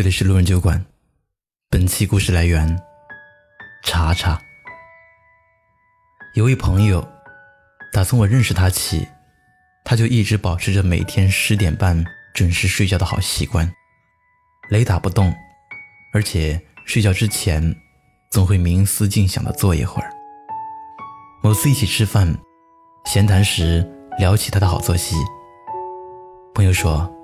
这里是路人酒馆，本期故事来源查查。有位朋友，打从我认识他起，他就一直保持着每天十点半准时睡觉的好习惯，雷打不动，而且睡觉之前总会冥思静想的坐一会儿。某次一起吃饭，闲谈时聊起他的好作息，朋友说。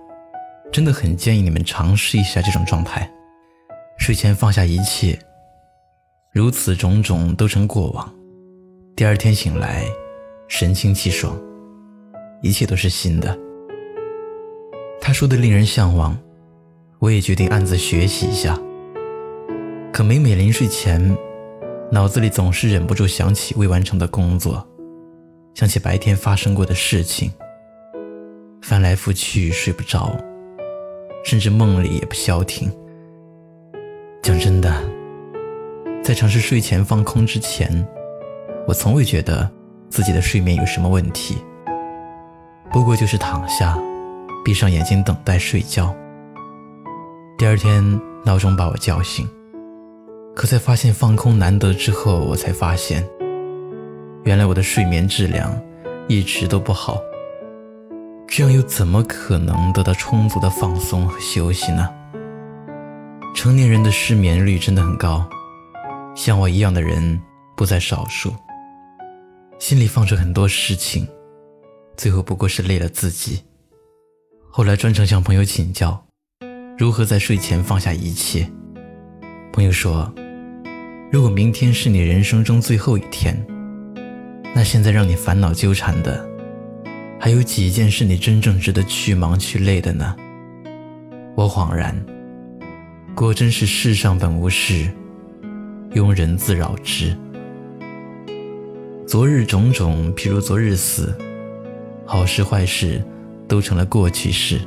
真的很建议你们尝试一下这种状态，睡前放下一切，如此种种都成过往。第二天醒来，神清气爽，一切都是新的。他说的令人向往，我也决定暗自学习一下。可每每临睡前，脑子里总是忍不住想起未完成的工作，想起白天发生过的事情，翻来覆去睡不着。甚至梦里也不消停。讲真的，在尝试睡前放空之前，我从未觉得自己的睡眠有什么问题。不过就是躺下，闭上眼睛等待睡觉。第二天闹钟把我叫醒，可在发现放空难得之后，我才发现，原来我的睡眠质量一直都不好。这样又怎么可能得到充足的放松和休息呢？成年人的失眠率真的很高，像我一样的人不在少数。心里放着很多事情，最后不过是累了自己。后来专程向朋友请教，如何在睡前放下一切。朋友说，如果明天是你人生中最后一天，那现在让你烦恼纠缠的。还有几件是你真正值得去忙去累的呢？我恍然，果真是世上本无事，庸人自扰之。昨日种种，譬如昨日死，好事坏事都成了过去式。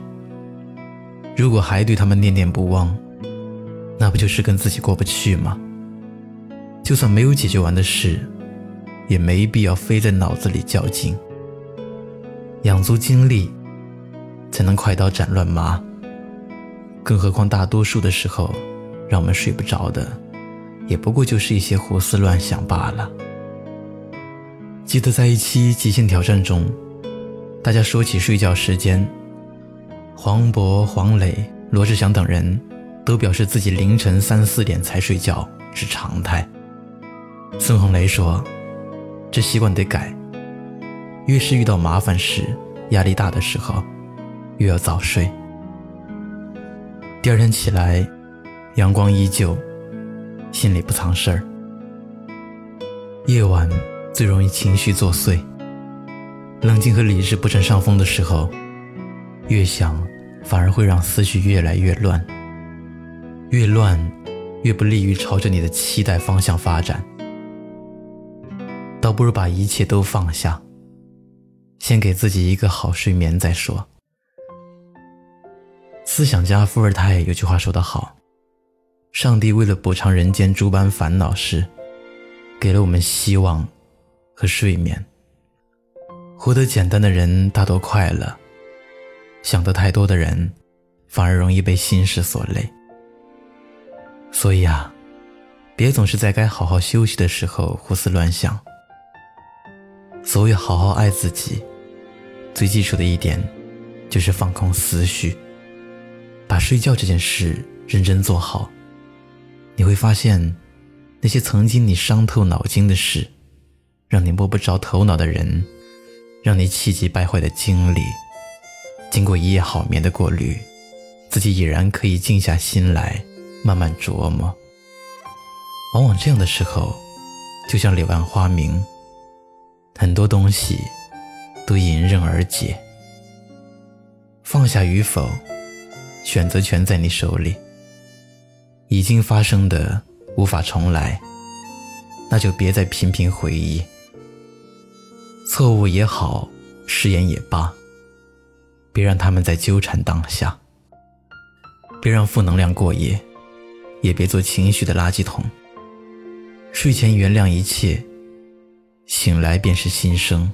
如果还对他们念念不忘，那不就是跟自己过不去吗？就算没有解决完的事，也没必要非在脑子里较劲。养足精力，才能快刀斩乱麻。更何况大多数的时候，让我们睡不着的，也不过就是一些胡思乱想罢了。记得在一期极限挑战中，大家说起睡觉时间，黄渤、黄磊、罗志祥等人都表示自己凌晨三四点才睡觉是常态。孙红雷说：“这习惯得改。”越是遇到麻烦事、压力大的时候，越要早睡。第二天起来，阳光依旧，心里不藏事儿。夜晚最容易情绪作祟，冷静和理智不占上风的时候，越想反而会让思绪越来越乱，越乱越不利于朝着你的期待方向发展。倒不如把一切都放下。先给自己一个好睡眠再说。思想家伏尔泰有句话说得好：“上帝为了补偿人间诸般烦恼事，给了我们希望和睡眠。活得简单的人大多快乐，想得太多的人反而容易被心事所累。所以啊，别总是在该好好休息的时候胡思乱想。所谓好好爱自己。”最基础的一点，就是放空思绪，把睡觉这件事认真做好。你会发现，那些曾经你伤透脑筋的事，让你摸不着头脑的人，让你气急败坏的经历，经过一夜好眠的过滤，自己已然可以静下心来慢慢琢磨。往往这样的时候，就像柳暗花明，很多东西。都迎刃而解。放下与否，选择权在你手里。已经发生的无法重来，那就别再频频回忆。错误也好，誓言也罢，别让他们再纠缠当下。别让负能量过夜，也别做情绪的垃圾桶。睡前原谅一切，醒来便是新生。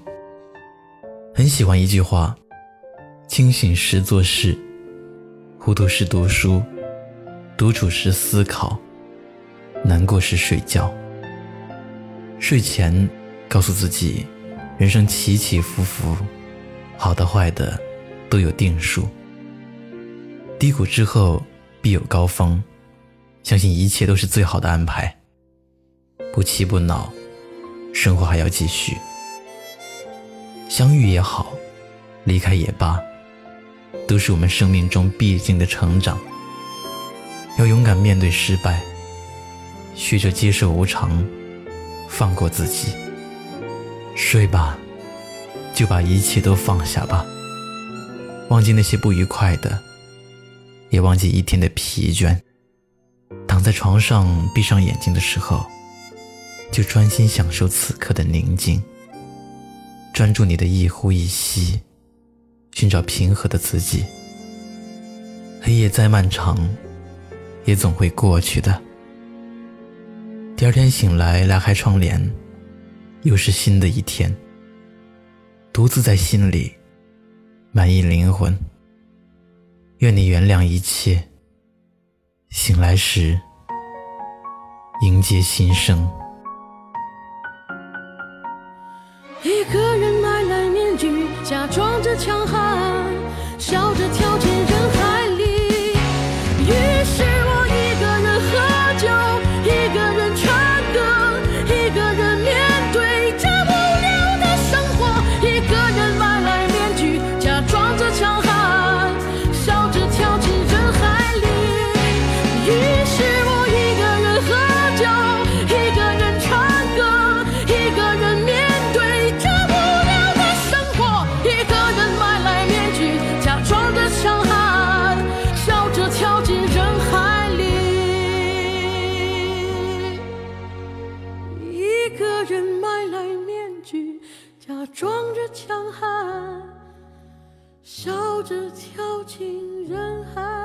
很喜欢一句话：“清醒时做事，糊涂时读书，独处时思考，难过时睡觉。睡前告诉自己，人生起起伏伏，好的坏的都有定数。低谷之后必有高峰，相信一切都是最好的安排。不气不恼，生活还要继续。相遇也好，离开也罢，都是我们生命中必经的成长。要勇敢面对失败，学着接受无常，放过自己。睡吧，就把一切都放下吧，忘记那些不愉快的，也忘记一天的疲倦。躺在床上，闭上眼睛的时候。就专心享受此刻的宁静，专注你的一呼一吸，寻找平和的自己。黑夜再漫长，也总会过去的。第二天醒来，拉开窗帘，又是新的一天。独自在心里，满意灵魂。愿你原谅一切，醒来时迎接新生。装着强悍，笑着跳进人海。